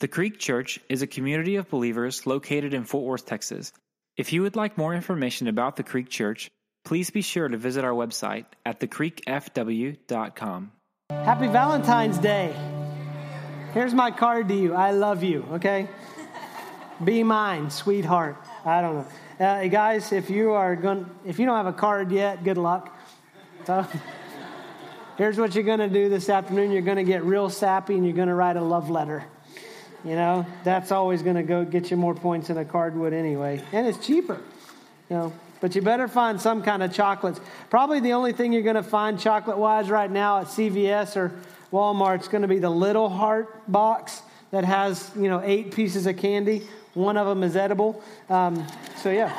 The Creek Church is a community of believers located in Fort Worth, Texas. If you would like more information about the Creek Church, please be sure to visit our website at thecreekfw.com. Happy Valentine's Day. Here's my card to you. I love you, okay? Be mine, sweetheart. I don't know. Uh, guys, if you are going if you don't have a card yet, good luck. So, here's what you're going to do this afternoon. You're going to get real sappy and you're going to write a love letter. You know, that's always going to go get you more points than a cardwood anyway. And it's cheaper. You know, but you better find some kind of chocolates. Probably the only thing you're going to find chocolate wise right now at CVS or Walmart is going to be the little heart box that has, you know, eight pieces of candy. One of them is edible. Um, so, yeah.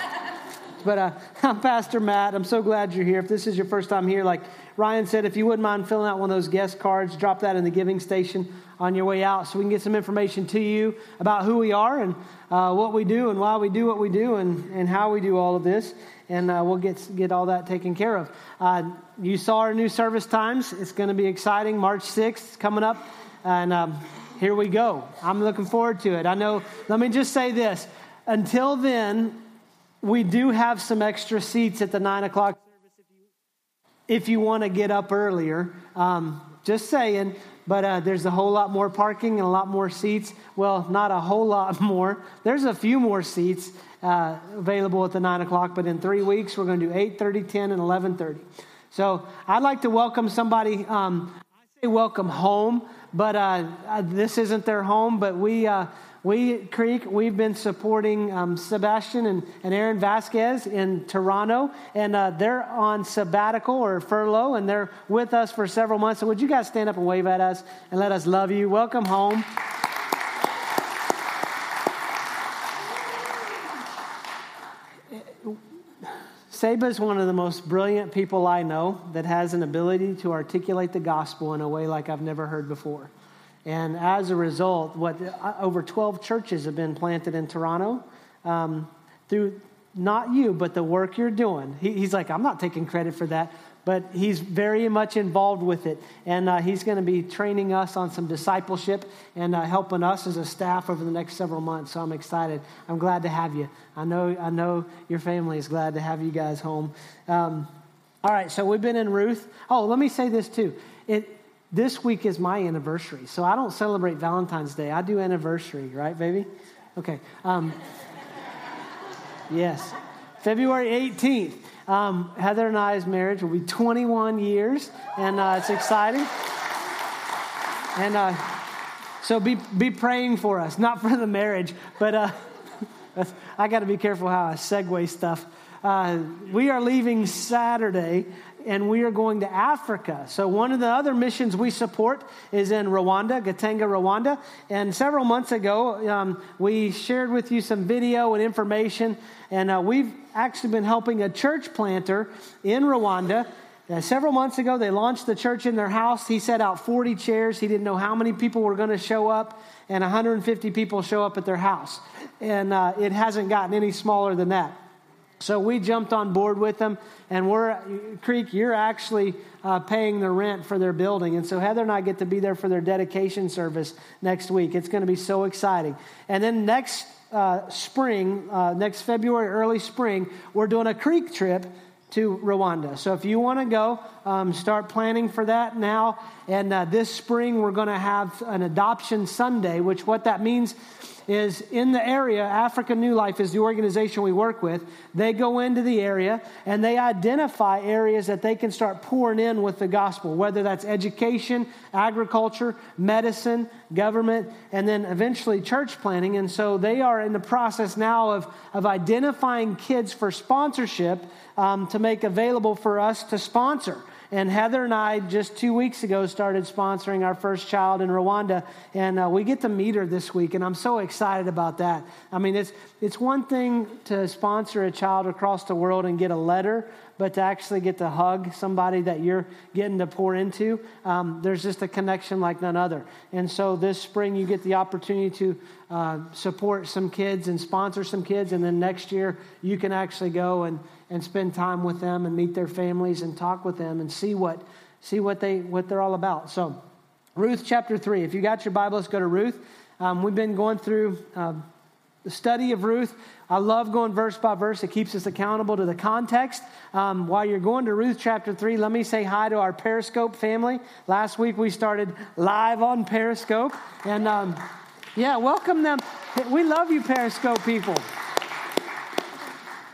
But uh, I'm Pastor Matt. I'm so glad you're here. If this is your first time here, like Ryan said, if you wouldn't mind filling out one of those guest cards, drop that in the giving station on your way out so we can get some information to you about who we are and uh, what we do and why we do what we do and, and how we do all of this. And uh, we'll get, get all that taken care of. Uh, you saw our new service times. It's going to be exciting. March 6th coming up. And um, here we go. I'm looking forward to it. I know, let me just say this. Until then, we do have some extra seats at the 9 o'clock service if you, if you want to get up earlier. Um, just saying. But uh, there's a whole lot more parking and a lot more seats. Well, not a whole lot more. There's a few more seats uh, available at the 9 o'clock, but in three weeks, we're going to do 8.30, 10, and 11.30. So I'd like to welcome somebody. Um, I say welcome home, but uh, uh this isn't their home, but we uh, we, Creek, we've been supporting um, Sebastian and, and Aaron Vasquez in Toronto, and uh, they're on sabbatical or furlough, and they're with us for several months. So, would you guys stand up and wave at us and let us love you? Welcome home. Seba is one of the most brilliant people I know that has an ability to articulate the gospel in a way like I've never heard before. And as a result, what uh, over 12 churches have been planted in Toronto um, through not you, but the work you're doing. He, he's like, I'm not taking credit for that, but he's very much involved with it. And uh, he's going to be training us on some discipleship and uh, helping us as a staff over the next several months. So I'm excited. I'm glad to have you. I know, I know your family is glad to have you guys home. Um, all right, so we've been in Ruth. Oh, let me say this too. It, this week is my anniversary. So I don't celebrate Valentine's Day. I do anniversary, right, baby? Okay. Um, yes. February 18th. Um, Heather and I's marriage will be 21 years, and uh, it's exciting. And uh, so be, be praying for us, not for the marriage, but uh, I got to be careful how I segue stuff. Uh, we are leaving Saturday and we are going to Africa. So, one of the other missions we support is in Rwanda, Gatenga, Rwanda. And several months ago, um, we shared with you some video and information, and uh, we've actually been helping a church planter in Rwanda. Uh, several months ago, they launched the church in their house. He set out 40 chairs. He didn't know how many people were going to show up, and 150 people show up at their house. And uh, it hasn't gotten any smaller than that. So we jumped on board with them, and we're, Creek, you're actually uh, paying the rent for their building. And so Heather and I get to be there for their dedication service next week. It's going to be so exciting. And then next uh, spring, uh, next February, early spring, we're doing a Creek trip to Rwanda. So if you want to go, um, start planning for that now. And uh, this spring, we're going to have an adoption Sunday, which what that means is in the area, Africa New Life is the organization we work with. They go into the area and they identify areas that they can start pouring in with the gospel, whether that's education, agriculture, medicine, government, and then eventually church planting. And so they are in the process now of, of identifying kids for sponsorship um, to make available for us to sponsor. And Heather and I just two weeks ago started sponsoring our first child in Rwanda, and uh, we get to meet her this week, and I'm so excited about that. I mean, it's it's one thing to sponsor a child across the world and get a letter, but to actually get to hug somebody that you're getting to pour into, um, there's just a connection like none other. And so this spring, you get the opportunity to uh, support some kids and sponsor some kids, and then next year you can actually go and and spend time with them and meet their families and talk with them and see what see what they what they're all about. So, Ruth chapter three. If you got your Bible, let's go to Ruth. Um, we've been going through uh, the study of Ruth. I love going verse by verse. It keeps us accountable to the context. Um, while you're going to Ruth chapter 3, let me say hi to our Periscope family. Last week we started live on Periscope. And um, yeah, welcome them. We love you, Periscope people.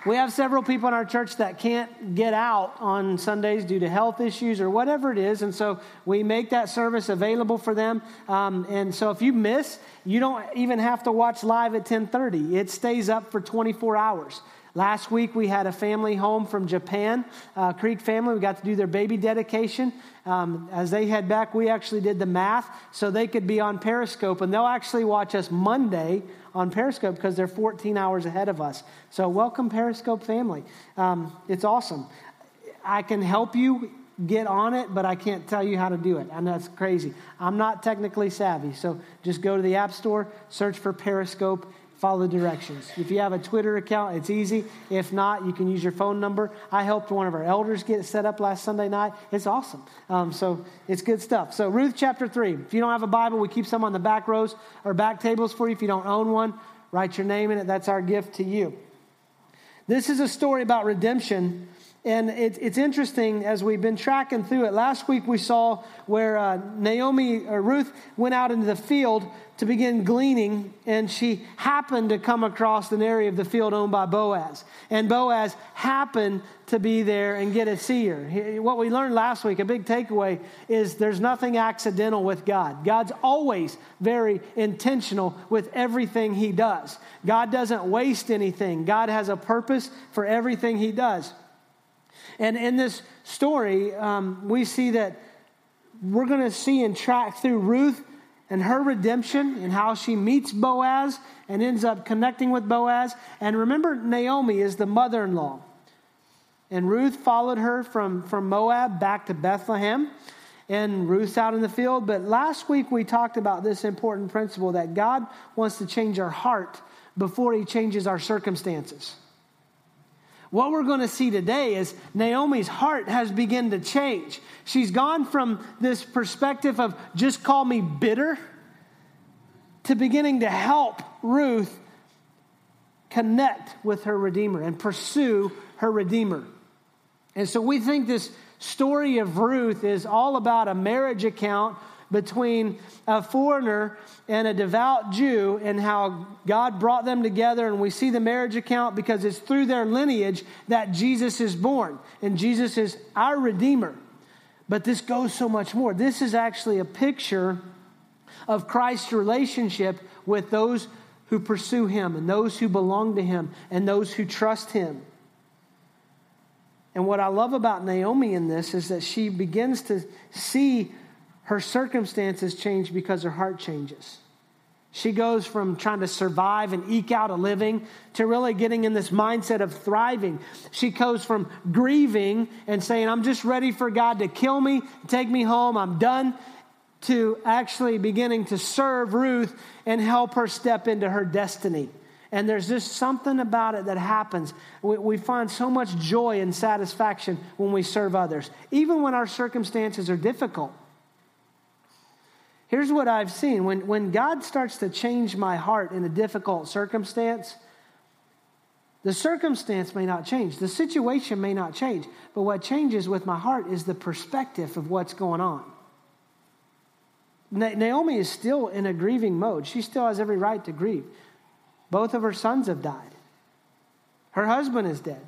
We have several people in our church that can't get out on Sundays due to health issues or whatever it is, and so we make that service available for them. Um, and so if you miss, you don't even have to watch live at 10:30. It stays up for 24 hours. Last week we had a family home from Japan, uh, Creek family. We got to do their baby dedication. Um, as they head back, we actually did the math so they could be on Periscope, and they'll actually watch us Monday on Periscope because they're 14 hours ahead of us. So, welcome, Periscope family. Um, it's awesome. I can help you get on it, but I can't tell you how to do it. And that's crazy. I'm not technically savvy. So, just go to the App Store, search for Periscope, follow the directions. If you have a Twitter account, it's easy. If not, you can use your phone number. I helped one of our elders get set up last Sunday night. It's awesome. Um, so it's good stuff. So, Ruth chapter 3. If you don't have a Bible, we keep some on the back rows or back tables for you. If you don't own one, write your name in it. That's our gift to you. This is a story about redemption. And it, it's interesting as we've been tracking through it. Last week we saw where uh, Naomi or Ruth went out into the field to begin gleaning, and she happened to come across an area of the field owned by Boaz. And Boaz happened to be there and get a see her. What we learned last week, a big takeaway, is there's nothing accidental with God. God's always very intentional with everything he does. God doesn't waste anything, God has a purpose for everything he does. And in this story, um, we see that we're going to see and track through Ruth and her redemption and how she meets Boaz and ends up connecting with Boaz. And remember, Naomi is the mother in law. And Ruth followed her from, from Moab back to Bethlehem. And Ruth's out in the field. But last week we talked about this important principle that God wants to change our heart before he changes our circumstances. What we're going to see today is Naomi's heart has begun to change. She's gone from this perspective of just call me bitter to beginning to help Ruth connect with her Redeemer and pursue her Redeemer. And so we think this story of Ruth is all about a marriage account between a foreigner and a devout Jew and how God brought them together. And we see the marriage account because it's through their lineage that Jesus is born. And Jesus is our Redeemer. But this goes so much more. This is actually a picture of Christ's relationship with those who pursue him and those who belong to him and those who trust him. And what I love about Naomi in this is that she begins to see her circumstances change because her heart changes. She goes from trying to survive and eke out a living to really getting in this mindset of thriving. She goes from grieving and saying, I'm just ready for God to kill me, take me home, I'm done, to actually beginning to serve Ruth and help her step into her destiny. And there's just something about it that happens. We, we, find so much joy and satisfaction when we serve others, even when our circumstances are difficult. Here's what I've seen when, when God starts to change my heart in a difficult circumstance, the circumstance may not change, the situation may not change, but what changes with my heart is the perspective of what's going on. Naomi is still in a grieving mode. She still has every right to grieve. Both of her sons have died, her husband is dead.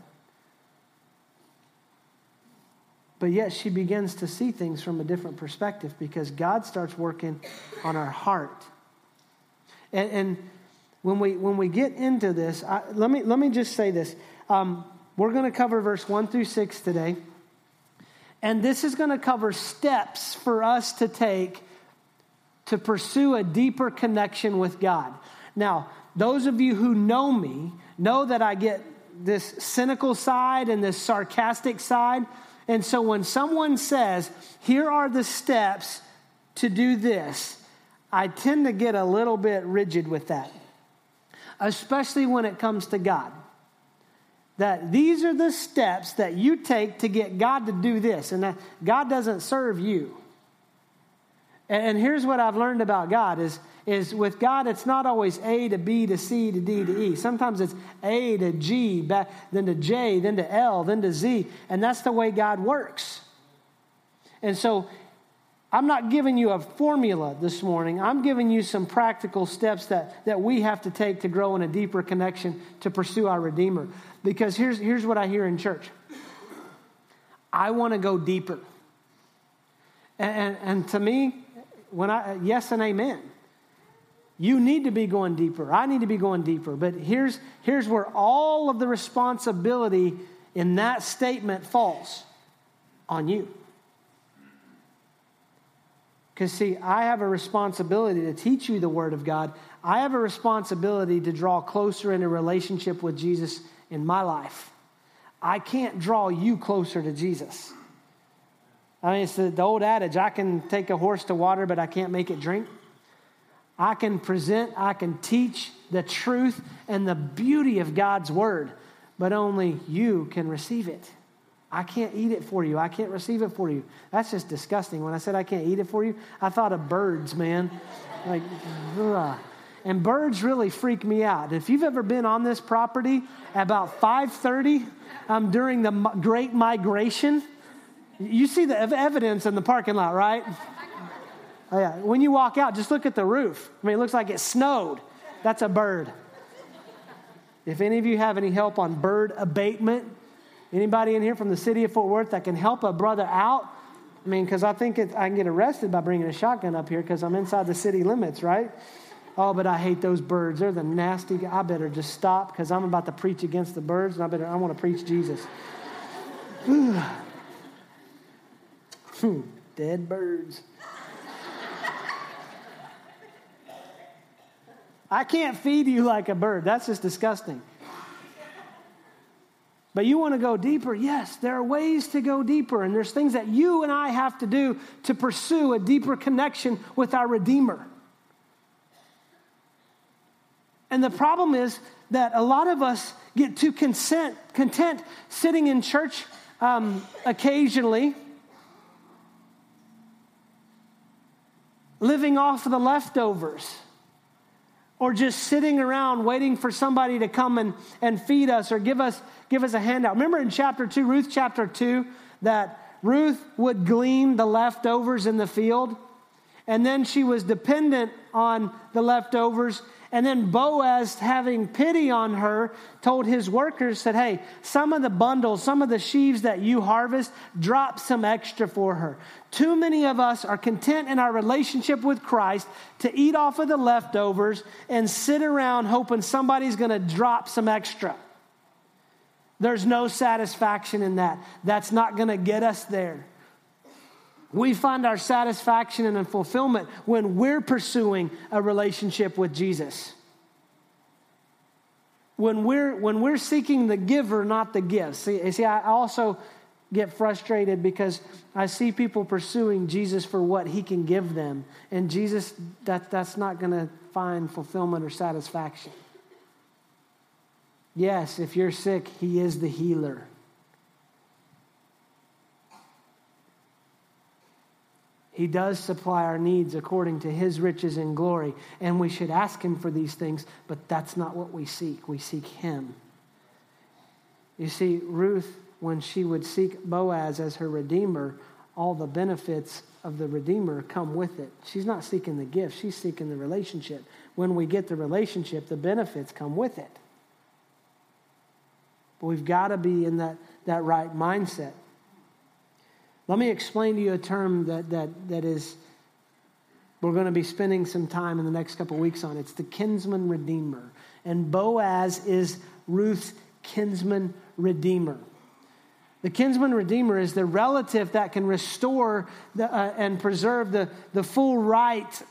But yet she begins to see things from a different perspective because God starts working on our heart. And, and when, we, when we get into this, I, let, me, let me just say this. Um, we're going to cover verse 1 through 6 today. And this is going to cover steps for us to take to pursue a deeper connection with God. Now, those of you who know me know that I get this cynical side and this sarcastic side. And so when someone says, here are the steps to do this, I tend to get a little bit rigid with that, especially when it comes to God. That these are the steps that you take to get God to do this, and that God doesn't serve you. And here's what I've learned about God is, is with God, it's not always A to B to C to D to E. Sometimes it's A to G, back, then to J, then to L, then to Z. And that's the way God works. And so I'm not giving you a formula this morning. I'm giving you some practical steps that, that we have to take to grow in a deeper connection to pursue our Redeemer. Because here's, here's what I hear in church I want to go deeper. And, and, and to me, when I, yes and amen. You need to be going deeper. I need to be going deeper. But here's, here's where all of the responsibility in that statement falls on you. Because, see, I have a responsibility to teach you the Word of God. I have a responsibility to draw closer in a relationship with Jesus in my life. I can't draw you closer to Jesus. I mean, it's the, the old adage I can take a horse to water, but I can't make it drink. I can present, I can teach the truth and the beauty of God's Word, but only you can receive it. I can't eat it for you. I can't receive it for you. That's just disgusting. When I said I can't eat it for you, I thought of birds, man. Like, ugh. And birds really freak me out. If you've ever been on this property about 5:30 um, during the Great Migration, you see the evidence in the parking lot, right? Oh, yeah. When you walk out, just look at the roof. I mean, it looks like it snowed. That's a bird. If any of you have any help on bird abatement, Anybody in here from the city of Fort Worth that can help a brother out? I mean, because I think it, I can get arrested by bringing a shotgun up here because I'm inside the city limits, right? Oh, but I hate those birds. They're the nasty. I better just stop because I'm about to preach against the birds, and I better I want to preach Jesus. Dead birds. I can't feed you like a bird. That's just disgusting. But you want to go deeper? Yes, there are ways to go deeper, and there's things that you and I have to do to pursue a deeper connection with our Redeemer. And the problem is that a lot of us get too consent, content sitting in church um, occasionally, living off of the leftovers or just sitting around waiting for somebody to come and, and feed us or give us, give us a handout. Remember in chapter 2, Ruth chapter 2, that Ruth would glean the leftovers in the field, and then she was dependent on the leftovers and then Boaz, having pity on her, told his workers, said, Hey, some of the bundles, some of the sheaves that you harvest, drop some extra for her. Too many of us are content in our relationship with Christ to eat off of the leftovers and sit around hoping somebody's going to drop some extra. There's no satisfaction in that. That's not going to get us there. We find our satisfaction and fulfillment when we're pursuing a relationship with Jesus. When we're, when we're seeking the giver, not the gift. See, see, I also get frustrated because I see people pursuing Jesus for what he can give them. And Jesus, that, that's not going to find fulfillment or satisfaction. Yes, if you're sick, he is the healer. He does supply our needs according to his riches and glory. And we should ask him for these things, but that's not what we seek. We seek him. You see, Ruth, when she would seek Boaz as her redeemer, all the benefits of the redeemer come with it. She's not seeking the gift, she's seeking the relationship. When we get the relationship, the benefits come with it. But we've got to be in that, that right mindset. Let me explain to you a term that, that, that is, we're going to be spending some time in the next couple weeks on. It's the kinsman redeemer. And Boaz is Ruth's kinsman redeemer. The kinsman redeemer is the relative that can restore the, uh, and preserve the, the full right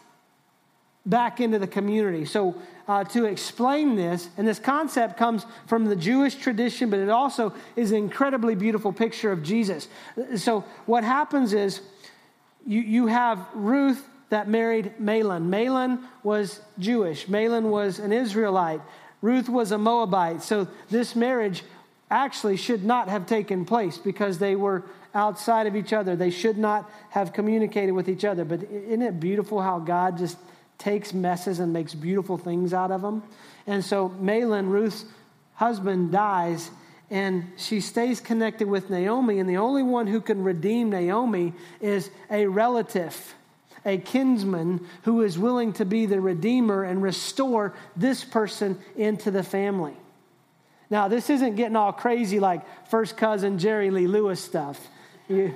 back into the community. So, uh, to explain this, and this concept comes from the Jewish tradition, but it also is an incredibly beautiful picture of Jesus. So, what happens is you, you have Ruth that married Mahlon. Mahlon was Jewish, Mahlon was an Israelite, Ruth was a Moabite. So, this marriage actually should not have taken place because they were outside of each other. They should not have communicated with each other. But isn't it beautiful how God just takes messes and makes beautiful things out of them? And so Mahlon, Ruth's husband, dies, and she stays connected with Naomi. And the only one who can redeem Naomi is a relative a kinsman who is willing to be the redeemer and restore this person into the family. Now, this isn't getting all crazy like first cousin Jerry Lee Lewis stuff. You,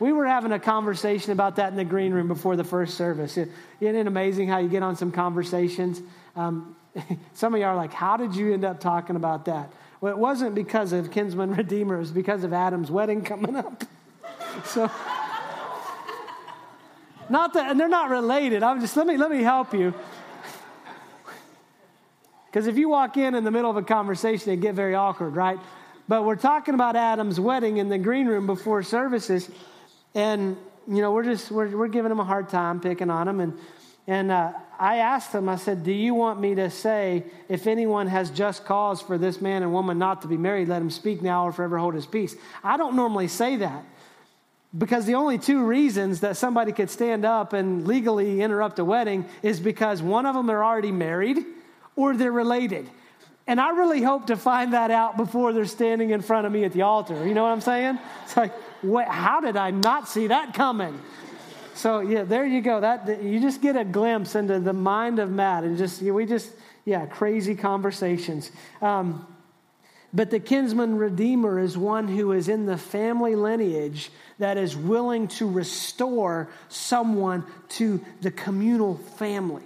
we were having a conversation about that in the green room before the first service. Isn't it amazing how you get on some conversations? Um, some of you are like, How did you end up talking about that? Well, it wasn't because of Kinsman Redeemer, it was because of Adam's wedding coming up. so, not that, and they're not related. I'm just, let me, let me help you. Because if you walk in in the middle of a conversation, it get very awkward, right? But we're talking about Adam's wedding in the green room before services, and you know we're just we're, we're giving him a hard time, picking on him, and and uh, I asked him, I said, "Do you want me to say if anyone has just cause for this man and woman not to be married, let him speak now or forever hold his peace?" I don't normally say that. Because the only two reasons that somebody could stand up and legally interrupt a wedding is because one of them are already married or they're related. And I really hope to find that out before they're standing in front of me at the altar. You know what I'm saying? It's like, what, how did I not see that coming? So yeah, there you go. That you just get a glimpse into the mind of Matt, and just we just yeah, crazy conversations. Um, but the kinsman redeemer is one who is in the family lineage that is willing to restore someone to the communal family.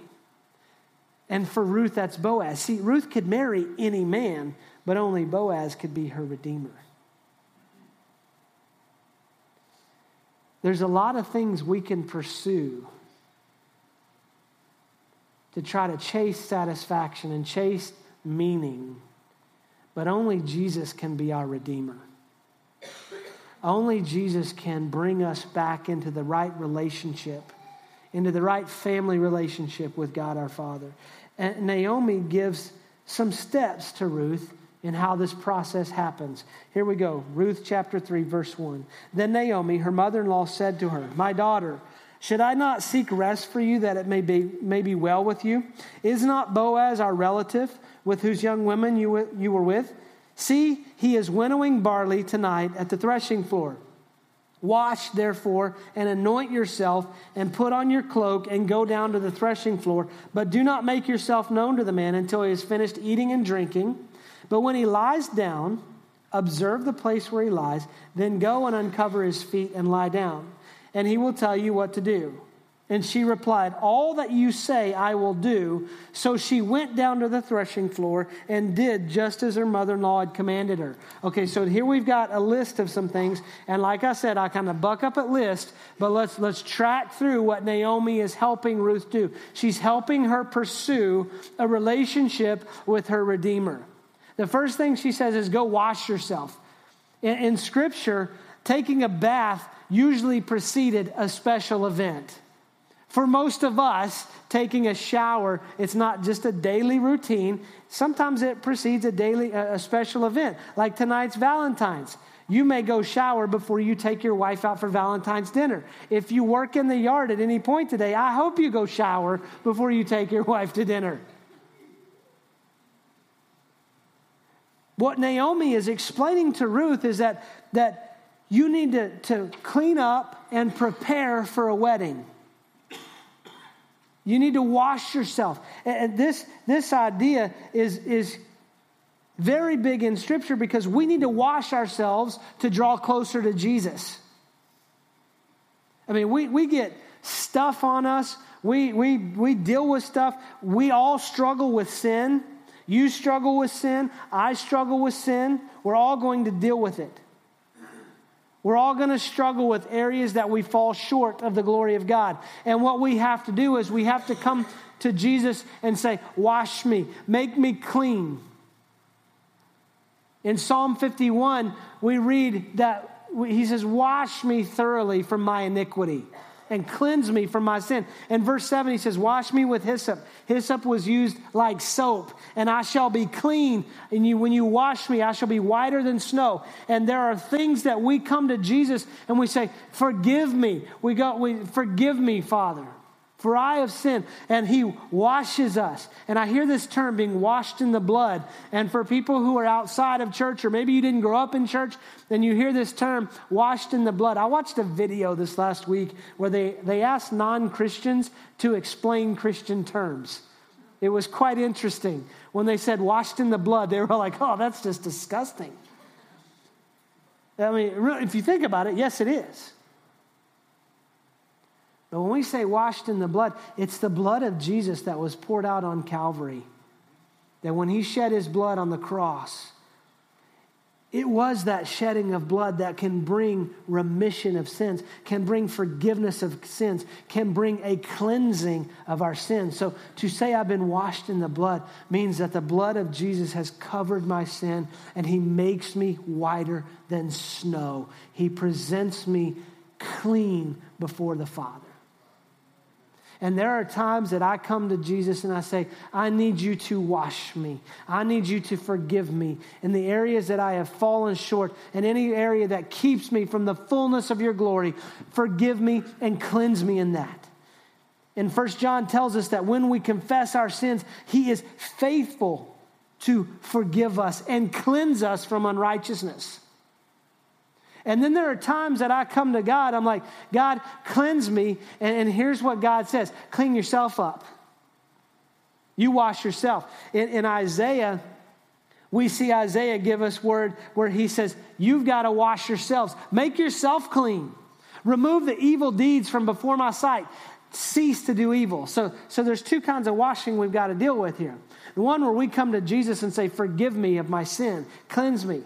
And for Ruth, that's Boaz. See, Ruth could marry any man, but only Boaz could be her redeemer. There's a lot of things we can pursue to try to chase satisfaction and chase meaning, but only Jesus can be our redeemer. Only Jesus can bring us back into the right relationship, into the right family relationship with God our Father. And Naomi gives some steps to Ruth in how this process happens. Here we go Ruth chapter 3, verse 1. Then Naomi, her mother in law, said to her, My daughter, should I not seek rest for you that it may be, may be well with you? Is not Boaz our relative with whose young women you, you were with? See, he is winnowing barley tonight at the threshing floor. Wash, therefore, and anoint yourself, and put on your cloak, and go down to the threshing floor. But do not make yourself known to the man until he has finished eating and drinking. But when he lies down, observe the place where he lies, then go and uncover his feet and lie down, and he will tell you what to do. And she replied, All that you say I will do. So she went down to the threshing floor and did just as her mother in law had commanded her. Okay, so here we've got a list of some things. And like I said, I kind of buck up at list, but let's, let's track through what Naomi is helping Ruth do. She's helping her pursue a relationship with her Redeemer. The first thing she says is, Go wash yourself. In, in Scripture, taking a bath usually preceded a special event. For most of us, taking a shower, it's not just a daily routine. Sometimes it precedes a daily, a special event, like tonight's Valentine's. You may go shower before you take your wife out for Valentine's dinner. If you work in the yard at any point today, I hope you go shower before you take your wife to dinner. What Naomi is explaining to Ruth is that, that you need to, to clean up and prepare for a wedding. You need to wash yourself. And this, this idea is, is very big in Scripture because we need to wash ourselves to draw closer to Jesus. I mean, we, we get stuff on us, we, we, we deal with stuff. We all struggle with sin. You struggle with sin. I struggle with sin. We're all going to deal with it. We're all going to struggle with areas that we fall short of the glory of God. And what we have to do is we have to come to Jesus and say, Wash me, make me clean. In Psalm 51, we read that he says, Wash me thoroughly from my iniquity. And cleanse me from my sin. And verse 7, he says, Wash me with hyssop. Hyssop was used like soap, and I shall be clean. And you, when you wash me, I shall be whiter than snow. And there are things that we come to Jesus and we say, Forgive me. We go, we, Forgive me, Father. For I have sinned, and he washes us. And I hear this term being washed in the blood. And for people who are outside of church, or maybe you didn't grow up in church, then you hear this term washed in the blood. I watched a video this last week where they, they asked non Christians to explain Christian terms. It was quite interesting. When they said washed in the blood, they were like, oh, that's just disgusting. I mean, if you think about it, yes, it is. But when we say washed in the blood, it's the blood of Jesus that was poured out on Calvary. That when he shed his blood on the cross, it was that shedding of blood that can bring remission of sins, can bring forgiveness of sins, can bring a cleansing of our sins. So to say I've been washed in the blood means that the blood of Jesus has covered my sin and he makes me whiter than snow. He presents me clean before the Father. And there are times that I come to Jesus and I say, I need you to wash me. I need you to forgive me in the areas that I have fallen short and any area that keeps me from the fullness of your glory. Forgive me and cleanse me in that. And First John tells us that when we confess our sins, he is faithful to forgive us and cleanse us from unrighteousness. And then there are times that I come to God, I'm like, God, cleanse me. And, and here's what God says clean yourself up. You wash yourself. In, in Isaiah, we see Isaiah give us word where he says, You've got to wash yourselves. Make yourself clean. Remove the evil deeds from before my sight. Cease to do evil. So, so there's two kinds of washing we've got to deal with here. The one where we come to Jesus and say, Forgive me of my sin, cleanse me.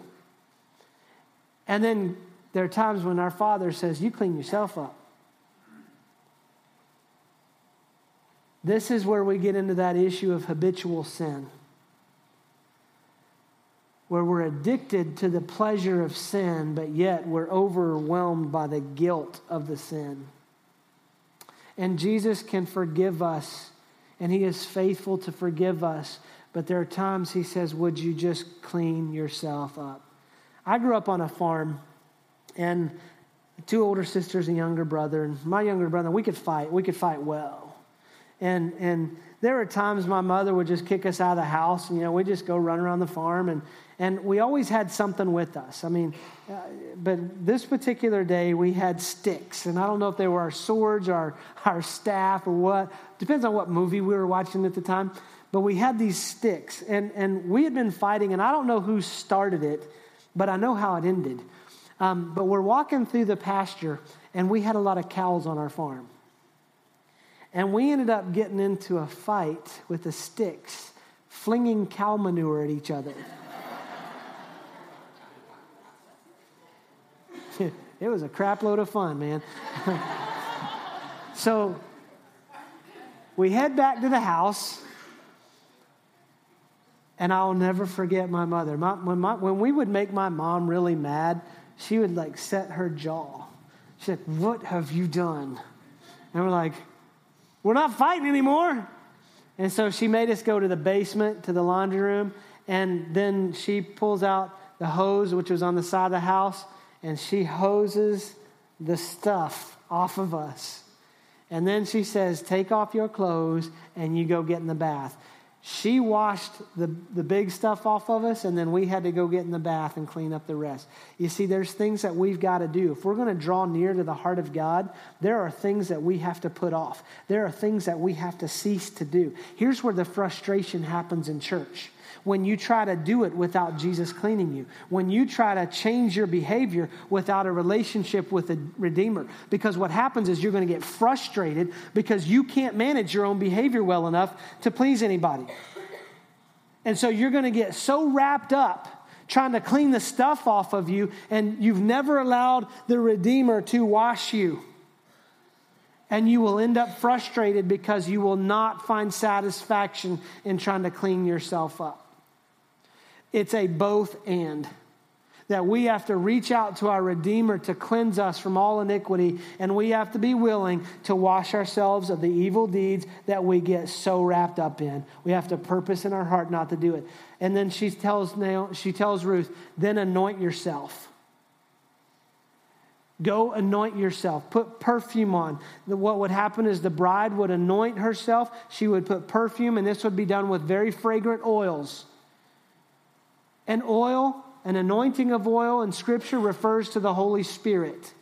And then there are times when our Father says, You clean yourself up. This is where we get into that issue of habitual sin, where we're addicted to the pleasure of sin, but yet we're overwhelmed by the guilt of the sin. And Jesus can forgive us, and He is faithful to forgive us. But there are times He says, Would you just clean yourself up? I grew up on a farm, and two older sisters and younger brother. And my younger brother, we could fight. We could fight well. And and there were times my mother would just kick us out of the house, and you know we just go run around the farm, and and we always had something with us. I mean, uh, but this particular day we had sticks, and I don't know if they were our swords or our staff or what. Depends on what movie we were watching at the time. But we had these sticks, and and we had been fighting, and I don't know who started it but I know how it ended. Um, but we're walking through the pasture, and we had a lot of cows on our farm. And we ended up getting into a fight with the sticks, flinging cow manure at each other. it was a crap load of fun, man. so we head back to the house and I'll never forget my mother. My, my, when we would make my mom really mad, she would like set her jaw. She's like, What have you done? And we're like, We're not fighting anymore. And so she made us go to the basement, to the laundry room, and then she pulls out the hose, which was on the side of the house, and she hoses the stuff off of us. And then she says, Take off your clothes and you go get in the bath. She washed the, the big stuff off of us, and then we had to go get in the bath and clean up the rest. You see, there's things that we've got to do. If we're going to draw near to the heart of God, there are things that we have to put off. There are things that we have to cease to do. Here's where the frustration happens in church when you try to do it without Jesus cleaning you, when you try to change your behavior without a relationship with a Redeemer. Because what happens is you're going to get frustrated because you can't manage your own behavior well enough to please anybody. And so you're going to get so wrapped up trying to clean the stuff off of you, and you've never allowed the Redeemer to wash you. And you will end up frustrated because you will not find satisfaction in trying to clean yourself up. It's a both and. that we have to reach out to our Redeemer to cleanse us from all iniquity, and we have to be willing to wash ourselves of the evil deeds that we get so wrapped up in. We have to purpose in our heart not to do it. And then she tells, she tells Ruth, then anoint yourself. Go anoint yourself. Put perfume on. What would happen is the bride would anoint herself. She would put perfume, and this would be done with very fragrant oils. And oil, an anointing of oil in Scripture refers to the Holy Spirit.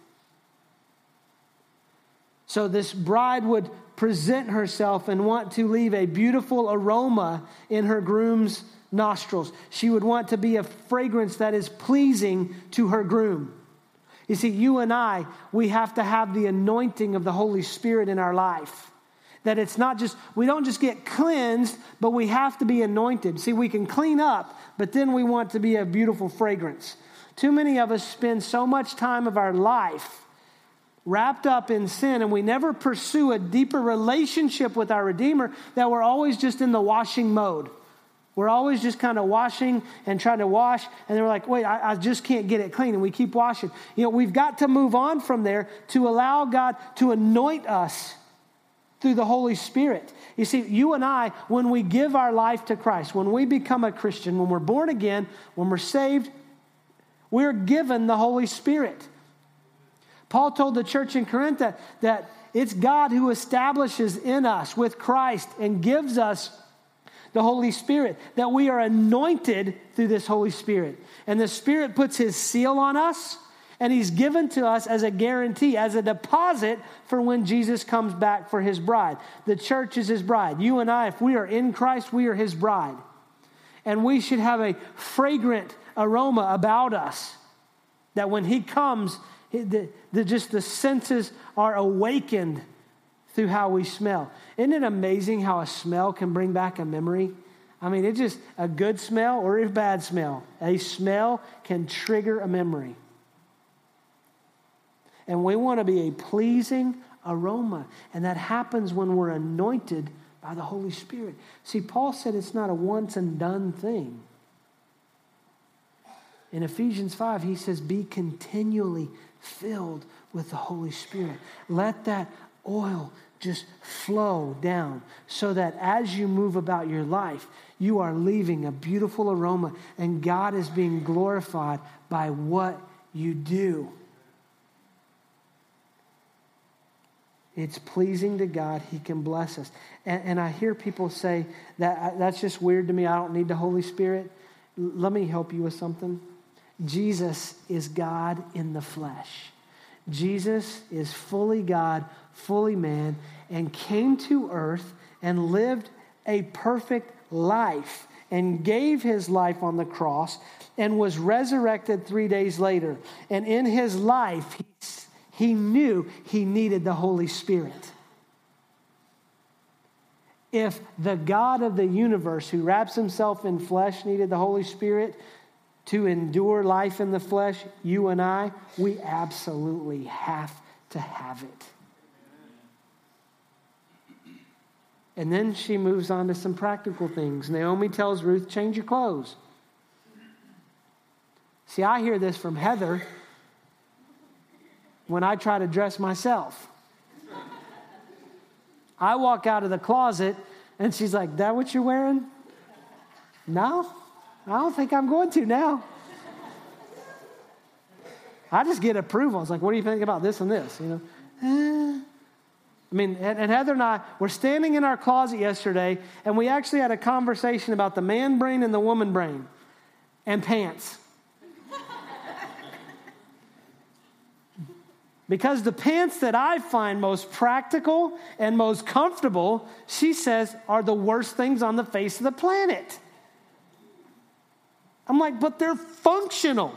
So this bride would present herself and want to leave a beautiful aroma in her groom's nostrils. She would want to be a fragrance that is pleasing to her groom. You see, you and I, we have to have the anointing of the Holy Spirit in our life. That it's not just, we don't just get cleansed, but we have to be anointed. See, we can clean up, but then we want to be a beautiful fragrance. Too many of us spend so much time of our life wrapped up in sin, and we never pursue a deeper relationship with our Redeemer that we're always just in the washing mode. We're always just kind of washing and trying to wash, and then we're like, wait, I, I, just can't get it clean, and we keep washing. You know, we've got to move on from there to allow God to anoint us through the Holy Spirit. You see, you and I, when we give our life to Christ, when we become a Christian, when we're born again, when we're saved, we're given the Holy Spirit. Paul told the church in Corinth that, that it's God who establishes in us with Christ and gives us the Holy Spirit, that we are anointed through this Holy Spirit. And the Spirit puts His seal on us, and He's given to us as a guarantee, as a deposit for when Jesus comes back for His bride. The church is His bride. You and I, if we are in Christ, we are His bride. And we should have a fragrant aroma about us that when He comes, the, the, just the senses are awakened through how we smell. Isn't it amazing how a smell can bring back a memory? I mean, it's just a good smell or a bad smell. A smell can trigger a memory. And we want to be a pleasing aroma. And that happens when we're anointed by the Holy Spirit. See, Paul said it's not a once and done thing. In Ephesians 5, he says, Be continually filled with the Holy Spirit. Let that oil just flow down so that as you move about your life, you are leaving a beautiful aroma and God is being glorified by what you do. It's pleasing to God. He can bless us. And, and, I hear people say that uh, that's just weird to me. I don't need the Holy Spirit. L- let me help you with something. Jesus is God in the flesh. Jesus is fully God, fully man, and came to earth and lived a perfect life and gave his life on the cross and was resurrected three days later. And in his life, he, he knew he needed the Holy Spirit. If the God of the universe, who wraps himself in flesh, needed the Holy Spirit, to endure life in the flesh, you and I, we absolutely have to have it. And then she moves on to some practical things. Naomi tells Ruth, change your clothes. See, I hear this from Heather when I try to dress myself. I walk out of the closet and she's like, That what you're wearing? No. I don't think I'm going to now. I just get approval. It's like, what do you think about this and this? You know, eh. I mean, and, and Heather and I were standing in our closet yesterday, and we actually had a conversation about the man brain and the woman brain, and pants. Because the pants that I find most practical and most comfortable, she says, are the worst things on the face of the planet. I'm like, but they're functional.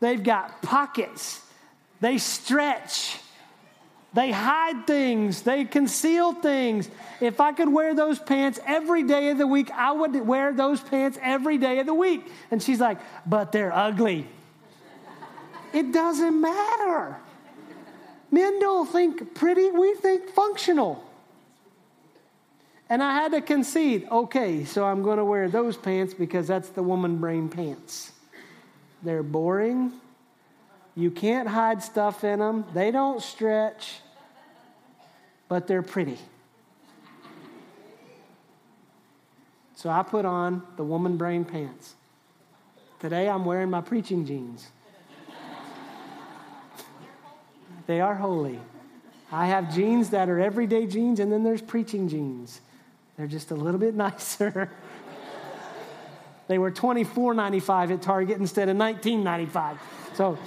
They've got pockets, they stretch, they hide things, they conceal things. If I could wear those pants every day of the week, I would wear those pants every day of the week. And she's like, but they're ugly. it doesn't matter. Men don't think pretty, we think functional. And I had to concede, okay, so I'm going to wear those pants because that's the woman brain pants. they're boring. You can't hide stuff in them. They don't stretch, but they're pretty. So I put on the woman brain pants. Today I'm wearing my preaching jeans. They are holy. I have jeans that are everyday jeans, and then there's preaching jeans. They're just a little bit nicer. they were $24.95 at Target instead of $19.95. So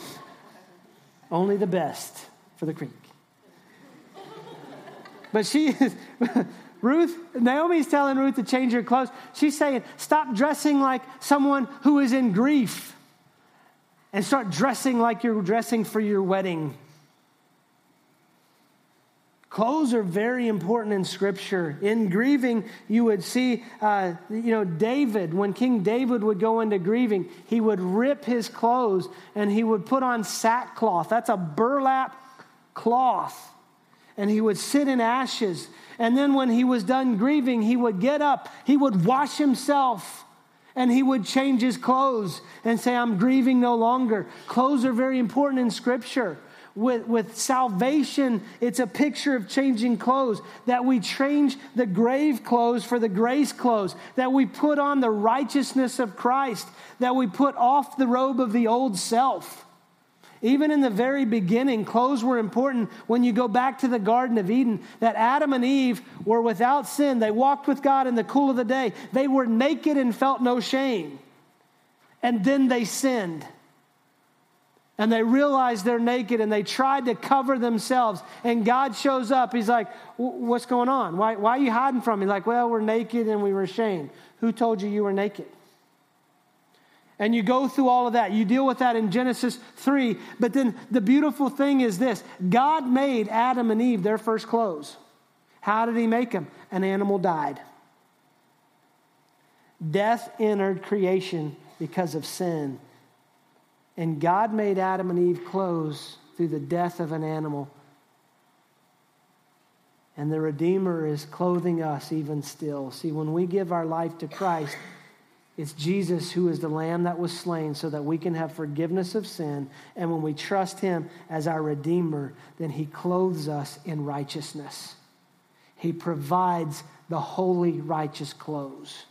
only the best for the creek. But she is, Ruth, Naomi's telling Ruth to change her clothes. She's saying, stop dressing like someone who is in grief and start dressing like you're dressing for your wedding. Clothes are very important in Scripture. In grieving, you would see, uh, you know, David, when King David would go into grieving, he would rip his clothes and he would put on sackcloth. That's a burlap cloth. And he would sit in ashes. And then when he was done grieving, he would get up, he would wash himself, and he would change his clothes and say, I'm grieving no longer. Clothes are very important in Scripture with, with salvation, it's a picture of changing clothes, that we change the grave clothes for the grace clothes, that we put on the righteousness of Christ, that we put off the robe of the old self. Even in the very beginning, clothes were important when you go back to the Garden of Eden, that Adam and Eve were without sin. They walked with God in the cool of the day. They were naked and felt no shame. And then they sinned and they realize they're naked and they tried to cover themselves. And God shows up. He's like, What's going on? Why, why are you hiding from me? Like, well, we're naked and we were ashamed. Who told you you were naked? And you go through all of that. You deal with that in Genesis 3. But then the beautiful thing is this God made Adam and Eve their first clothes. How did He make them? An animal died. Death entered creation because of sin. And God made Adam and Eve clothes through the death of an animal. And the Redeemer is clothing us even still. See, when we give our life to Christ, it's Jesus who is the lamb that was slain so that we can have forgiveness of sin. And when we trust him as our Redeemer, then he clothes us in righteousness. He provides the holy, righteous clothes.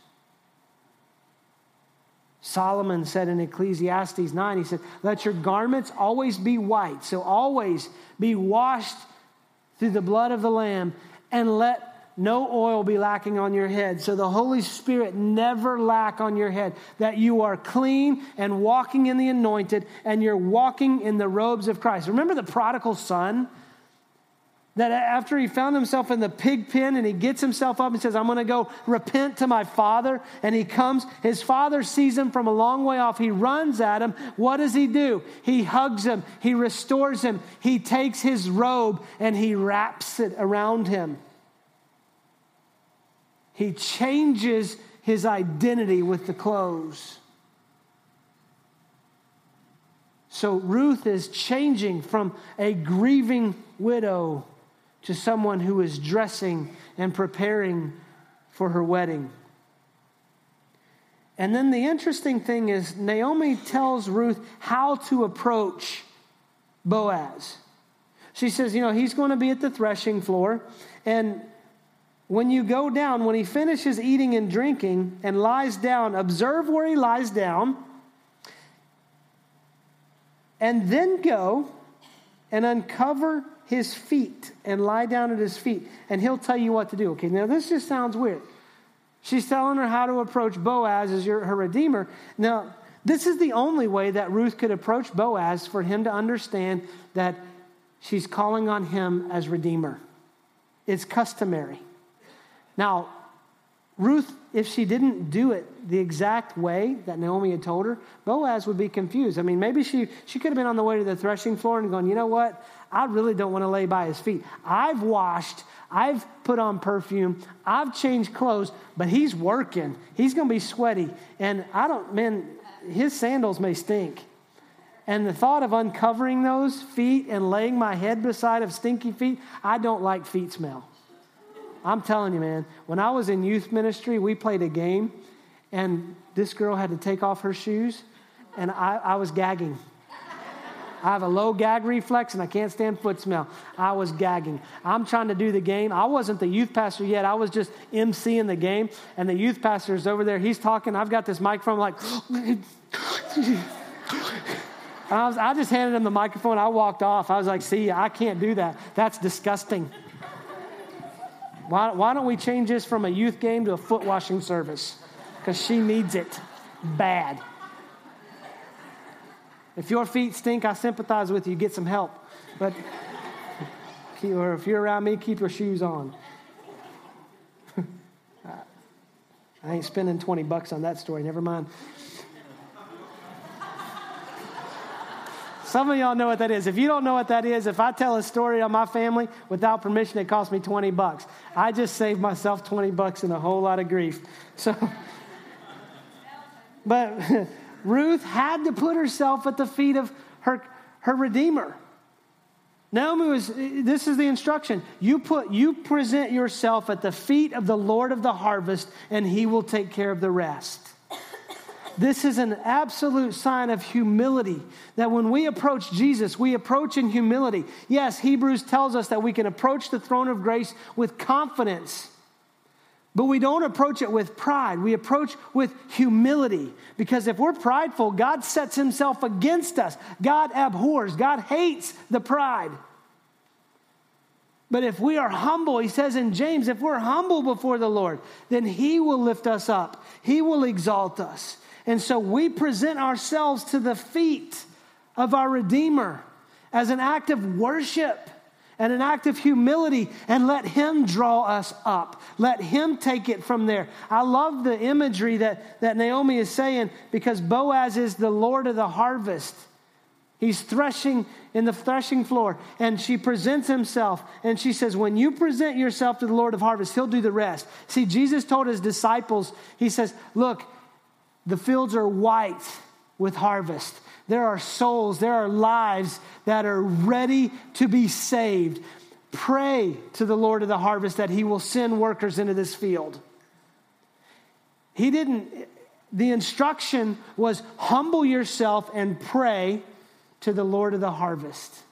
Solomon said in Ecclesiastes 9, he said, Let your garments always be white. So always be washed through the blood of the Lamb, and let no oil be lacking on your head. So the Holy Spirit never lack on your head, that you are clean and walking in the anointed, and you're walking in the robes of Christ. Remember the prodigal son? That after he found himself in the pig pen and he gets himself up and says, I'm going to go repent to my father. And he comes, his father sees him from a long way off. He runs at him. What does he do? He hugs him, he restores him, he takes his robe and he wraps it around him. He changes his identity with the clothes. So Ruth is changing from a grieving widow to someone who is dressing and preparing for her wedding. And then the interesting thing is, Naomi tells Ruth how to approach Boaz. She says, You know, he's going to be at the threshing floor. And when you go down, when he finishes eating and drinking and lies down, observe where he lies down. And then go and uncover his feet and lie down at his feet, and he'll tell you what to do. Okay, now this just sounds weird. She's telling her how to approach Boaz as your, her redeemer. Now, this is the only way that Ruth could approach Boaz for him to understand that she's calling on him as redeemer. It's customary. Now, Ruth, if she didn't do it the exact way that Naomi had told her, Boaz would be confused. I mean, maybe she, she could have been on the way to the threshing floor and gone, you know what? I really don't want to lay by his feet. I've washed, I've put on perfume, I've changed clothes, but he's working. He's going to be sweaty. And I don't, man, his sandals may stink. And the thought of uncovering those feet and laying my head beside of stinky feet, I don't like feet smell. I'm telling you, man, when I was in youth ministry, we played a game, and this girl had to take off her shoes. and I, I was gagging. I have a low gag reflex and I can't stand foot smell. I was gagging. I'm trying to do the game. I wasn't the youth pastor yet. I was just emceeing the game. And the youth pastor is over there. He's talking. I've got this microphone, like, I, was, I just handed him the microphone. I walked off. I was like, see, I can't do that. That's disgusting. Why, why don't we change this from a youth game to a foot washing service? Because she needs it bad. If your feet stink, I sympathize with you. Get some help. But, or if you're around me, keep your shoes on. I ain't spending 20 bucks on that story. Never mind. Some of y'all know what that is. If you don't know what that is, if I tell a story on my family without permission, it costs me 20 bucks. I just saved myself 20 bucks and a whole lot of grief. So, but Ruth had to put herself at the feet of her, her Redeemer. Naomi was, this is the instruction. You put, you present yourself at the feet of the Lord of the harvest, and he will take care of the rest. This is an absolute sign of humility that when we approach Jesus, we approach in humility. Yes, Hebrews tells us that we can approach the throne of grace with confidence, but we don't approach it with pride. We approach with humility because if we're prideful, God sets himself against us. God abhors, God hates the pride. But if we are humble, he says in James, if we're humble before the Lord, then he will lift us up, he will exalt us. And so we present ourselves to the feet of our Redeemer as an act of worship and an act of humility and let Him draw us up. Let Him take it from there. I love the imagery that, that Naomi is saying because Boaz is the Lord of the harvest. He's threshing in the threshing floor, and she presents himself, and she says, When you present yourself to the Lord of harvest, he'll do the rest. See, Jesus told his disciples, He says, Look, the fields are white with harvest. There are souls, there are lives that are ready to be saved. Pray to the Lord of the harvest that he will send workers into this field. He didn't, the instruction was humble yourself and pray to the Lord of the harvest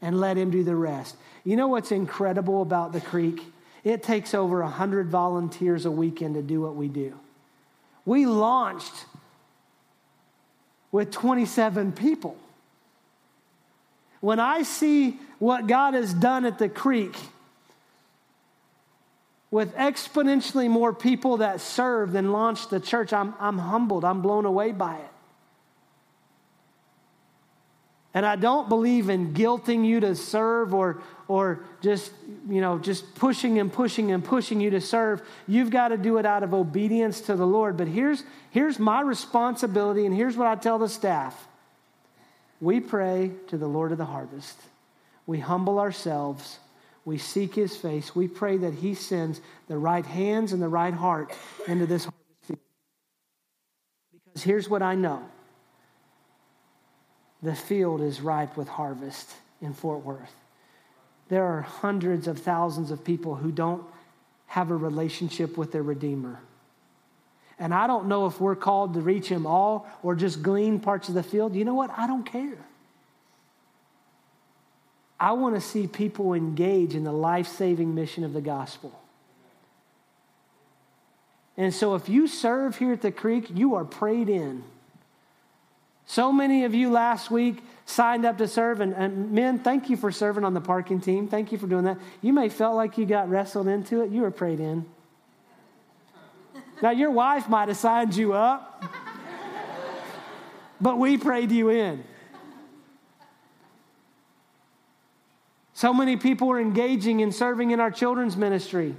and let him do the rest. You know what's incredible about the creek? It takes over 100 volunteers a weekend to do what we do. We launched with 27 people. When I see what God has done at the creek, with exponentially more people that serve than launched the church, I'm, I'm humbled. I'm blown away by it. And I don't believe in guilting you to serve or, or just, you know, just pushing and pushing and pushing you to serve. You've got to do it out of obedience to the Lord. But here's, here's my responsibility, and here's what I tell the staff. We pray to the Lord of the harvest. We humble ourselves. We seek his face. We pray that he sends the right hands and the right heart into this harvest field. Because here's what I know the field is ripe with harvest in Fort Worth. There are hundreds of thousands of people who don't have a relationship with their Redeemer. And I don't know if we're called to reach them all or just glean parts of the field. You know what? I don't care. I want to see people engage in the life saving mission of the gospel. And so if you serve here at the creek, you are prayed in. So many of you last week signed up to serve, and, and, men, thank you for serving on the parking team. Thank you for doing that. You may felt like you got wrestled into it. You were prayed in. Now, your wife might have signed you up, but we prayed you in. So many people are engaging in serving in our children's ministry.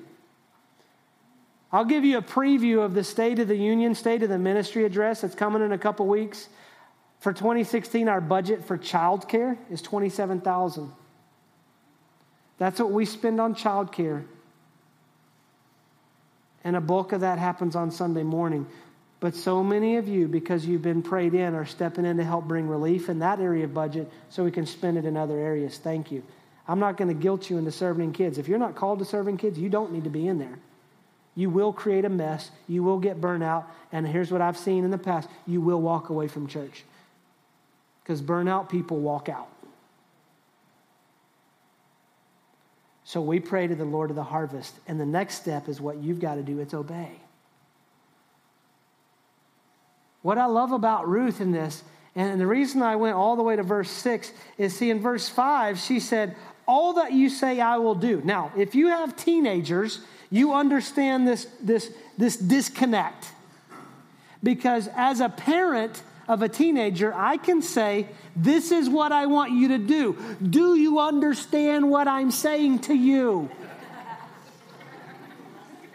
I'll give you a preview of the State of the Union, State of the Ministry address that's coming in a couple weeks. For 2016, our budget for childcare is 27,000. That's what we spend on childcare. And a bulk of that happens on Sunday morning. But so many of you, because you've been prayed in, are stepping in to help bring relief in that area of budget so we can spend it in other areas. Thank you. I'm not going to guilt you into serving kids. If you're not called to serving kids, you don't need to be in there. You will create a mess. You will get burnt out. And here's what I've seen in the past you will walk away from church because burnout people walk out. So we pray to the Lord of the harvest. And the next step is what you've got to do it's obey. What I love about Ruth in this, and the reason I went all the way to verse 6 is see, in verse 5, she said, All that you say I will do. Now, if you have teenagers, you understand this, this, this disconnect. Because as a parent of a teenager, I can say, This is what I want you to do. Do you understand what I'm saying to you?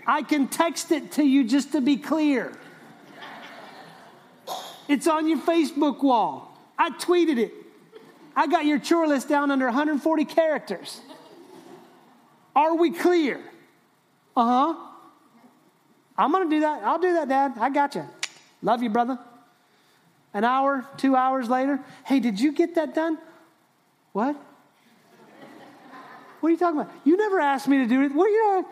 I can text it to you just to be clear. It's on your Facebook wall. I tweeted it. I got your chore list down under 140 characters. Are we clear? Uh huh. I'm going to do that. I'll do that, Dad. I got you. Love you, brother. An hour, two hours later, hey, did you get that done? What? What are you talking about? You never asked me to do it. What are you?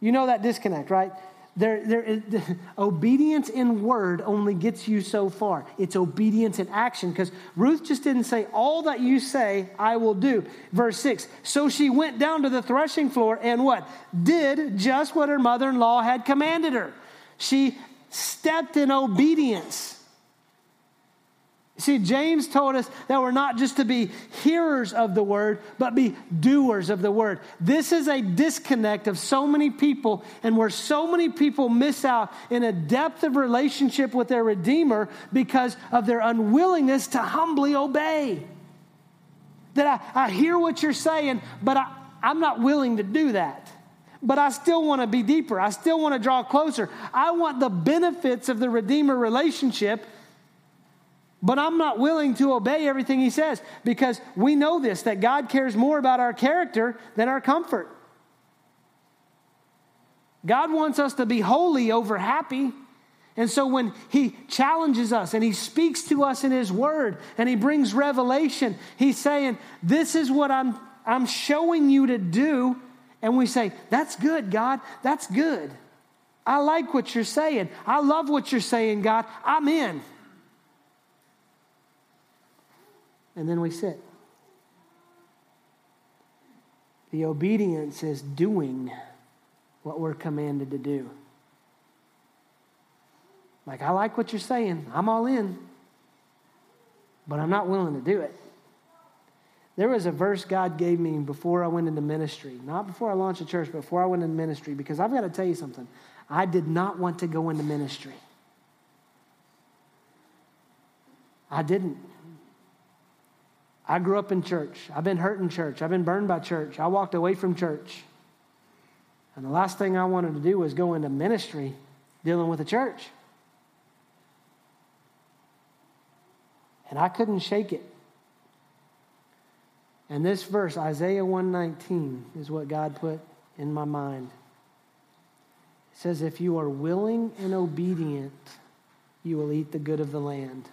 You know that disconnect, right? There, there is, obedience in word only gets you so far. It's obedience in action because Ruth just didn't say, All that you say, I will do. Verse 6 So she went down to the threshing floor and what? Did just what her mother in law had commanded her. She stepped in obedience. See, James told us that we're not just to be hearers of the word, but be doers of the word. This is a disconnect of so many people, and where so many people miss out in a depth of relationship with their Redeemer because of their unwillingness to humbly obey. That I, I hear what you're saying, but I, I'm not willing to do that. But I still want to be deeper. I still want to draw closer. I want the benefits of the Redeemer relationship but I'm not willing to obey everything he says because we know this that God cares more about our character than our comfort. God wants us to be holy over happy. And so when he challenges us and he speaks to us in his word and he brings revelation, he's saying, This is what I'm, I'm showing you to do. And we say, That's good, God. That's good. I like what you're saying. I love what you're saying, God. I'm in. And then we sit. The obedience is doing what we're commanded to do. Like, I like what you're saying, I'm all in, but I'm not willing to do it. There was a verse God gave me before I went into ministry, not before I launched a church, but before I went into ministry, because I've got to tell you something. I did not want to go into ministry. I didn't. I grew up in church. I've been hurt in church. I've been burned by church. I walked away from church. And the last thing I wanted to do was go into ministry dealing with a church. And I couldn't shake it. And this verse, Isaiah 119, is what God put in my mind. It says, If you are willing and obedient, you will eat the good of the land.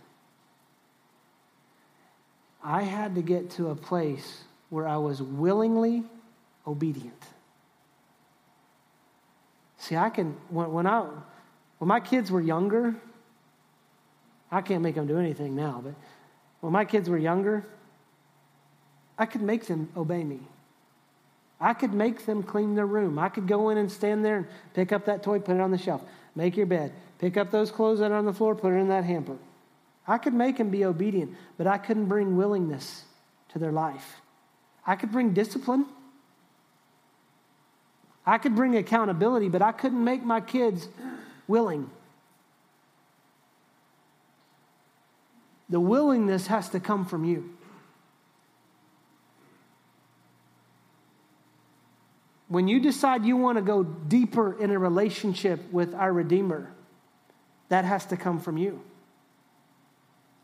I had to get to a place where I was willingly obedient. See, I can, when, when, I, when my kids were younger, I can't make them do anything now, but when my kids were younger, I could make them obey me. I could make them clean their room. I could go in and stand there and pick up that toy, put it on the shelf, make your bed, pick up those clothes that are on the floor, put it in that hamper. I could make them be obedient, but I couldn't bring willingness to their life. I could bring discipline. I could bring accountability, but I couldn't make my kids willing. The willingness has to come from you. When you decide you want to go deeper in a relationship with our Redeemer, that has to come from you.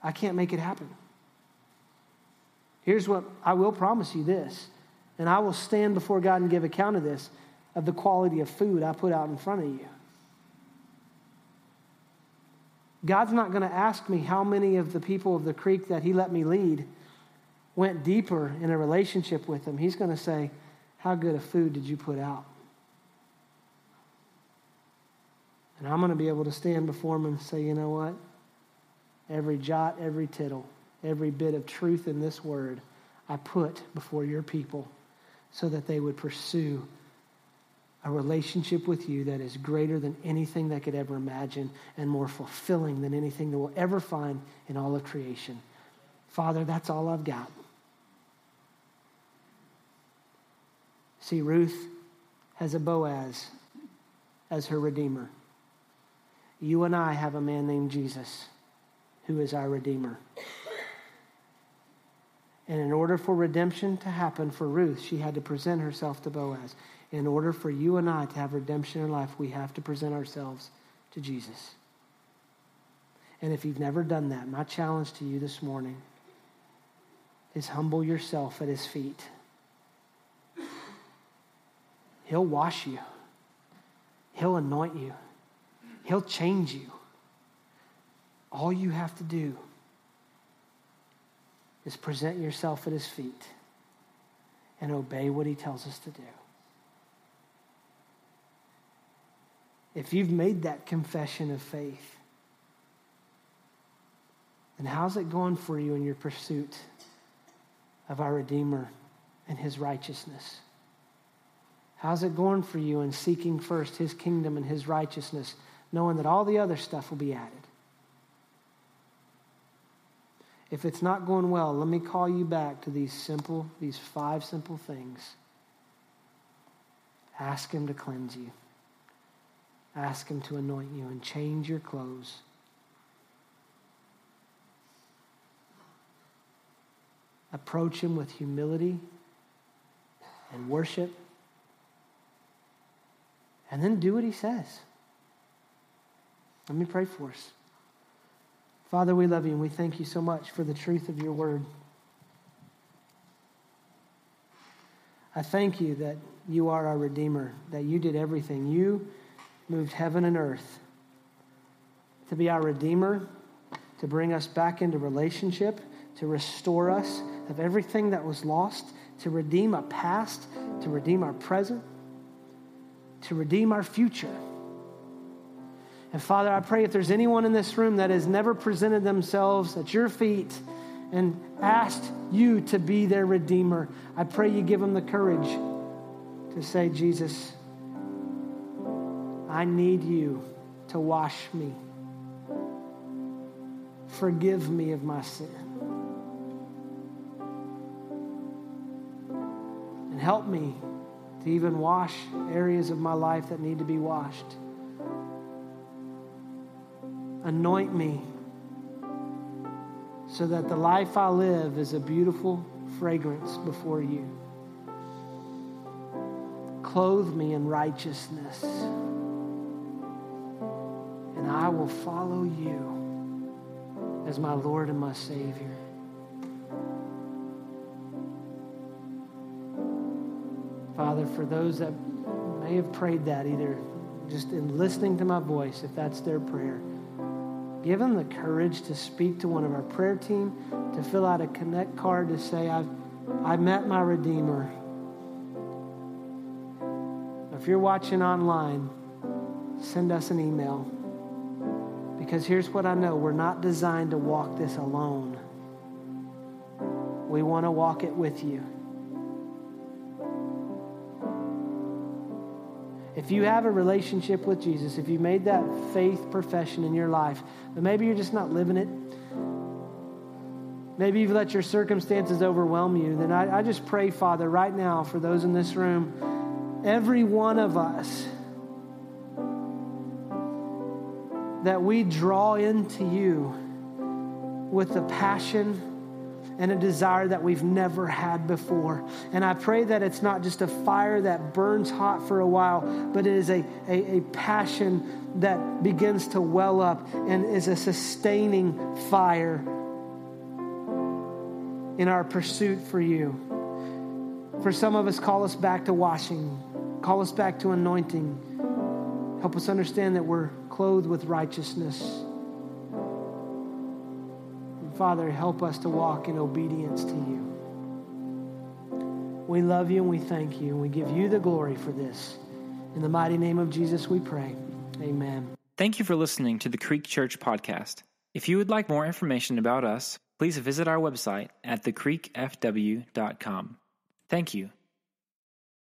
I can't make it happen. Here's what I will promise you this, and I will stand before God and give account of this of the quality of food I put out in front of you. God's not going to ask me how many of the people of the creek that He let me lead went deeper in a relationship with Him. He's going to say, How good of food did you put out? And I'm going to be able to stand before Him and say, You know what? Every jot, every tittle every bit of truth in this word, I put before your people so that they would pursue a relationship with you that is greater than anything they could ever imagine and more fulfilling than anything that we'll ever find in all of creation. Father, that's all I've got. See, Ruth has a Boaz as her Redeemer. You and I have a man named Jesus who is our Redeemer. And in order for redemption to happen for Ruth, she had to present herself to Boaz. In order for you and I to have redemption in life, we have to present ourselves to Jesus. And if you've never done that, my challenge to you this morning is humble yourself at his feet. He'll wash you. He'll anoint you. He'll change you. All you have to do is present yourself at his feet and obey what he tells us to do. If you've made that confession of faith, then how's it going for you in your pursuit of our Redeemer and his righteousness? How's it going for you in seeking first his kingdom and his righteousness, knowing that all the other stuff will be added? If it's not going well, let me call you back to these simple, these five simple things. Ask Him to cleanse you. Ask Him to anoint you and change your clothes. Approach Him with humility and worship. And then do what He says. Let me pray for us. Father, we love you and we thank you so much for the truth of your word. I thank you that you are our Redeemer, that you did everything. You moved heaven and earth to be our Redeemer, to bring us back into relationship, to restore us of everything that was lost, to redeem our past, to redeem our present, to redeem our future. And Father, I pray if there's anyone in this room that has never presented themselves at your feet and asked you to be their Redeemer, I pray you give them the courage to say, Jesus, I need you to wash me. Forgive me of my sin. And help me to even wash areas of my life that need to be washed. Anoint me so that the life I live is a beautiful fragrance before you. Clothe me in righteousness, and I will follow you as my Lord and my Savior. Father, for those that may have prayed that, either just in listening to my voice, if that's their prayer, Give them the courage to speak to one of our prayer team, to fill out a connect card to say, I've I met my Redeemer. If you're watching online, send us an email. Because here's what I know we're not designed to walk this alone, we want to walk it with you. If you have a relationship with Jesus, if you made that faith profession in your life, but maybe you're just not living it, maybe you've let your circumstances overwhelm you, then I, I just pray, Father, right now for those in this room, every one of us, that we draw into you with the passion and a desire that we've never had before. And I pray that it's not just a fire that burns hot for a while, but it is a, a, a passion that begins to well up and is a sustaining fire in our pursuit for you. For some of us, call us back to washing, call us back to anointing. Help us understand that we're clothed with righteousness Father, help us to walk in obedience to you. We love you and we thank you, and we give you the glory for this. In the mighty name of Jesus, we pray. Amen. Thank you for listening to the Creek Church podcast. If you would like more information about us, please visit our website at thecreekfw.com. Thank you